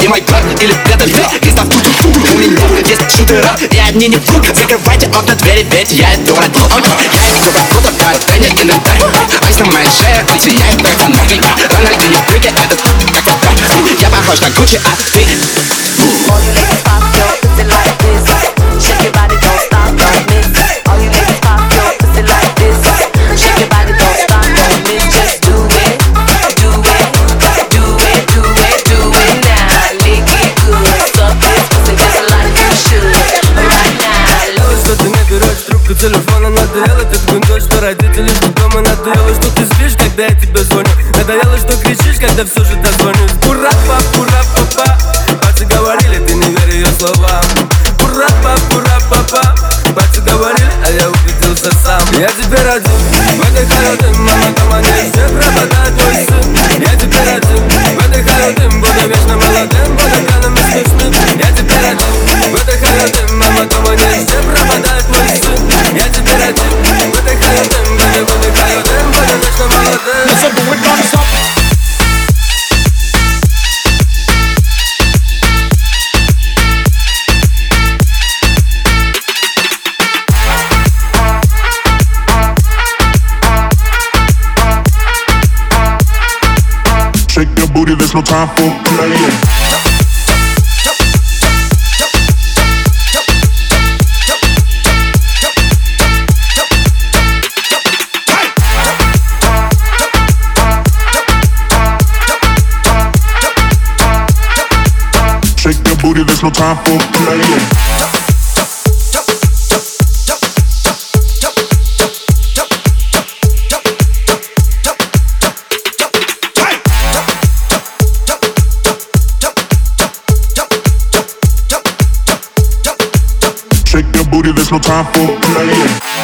и мой брат Или это ты, Кристоф У меня есть шутера, и одни не вдруг Закрывайте окна, двери, ведь я иду ради Я иду как будто парень, и дай Айс на моей шее, он сияет, как фонарик Рональдо не прыгай, это как это Я похож на Гуччи, а ты что родители ждут дома Надоело, что ты спишь, когда я тебе звоню. Надоело, что кричишь, когда все же дозвонюсь. Ура, пап, ура, no time for playing. Shake your booty, there's no time for playing. Booty, there's no time for playing.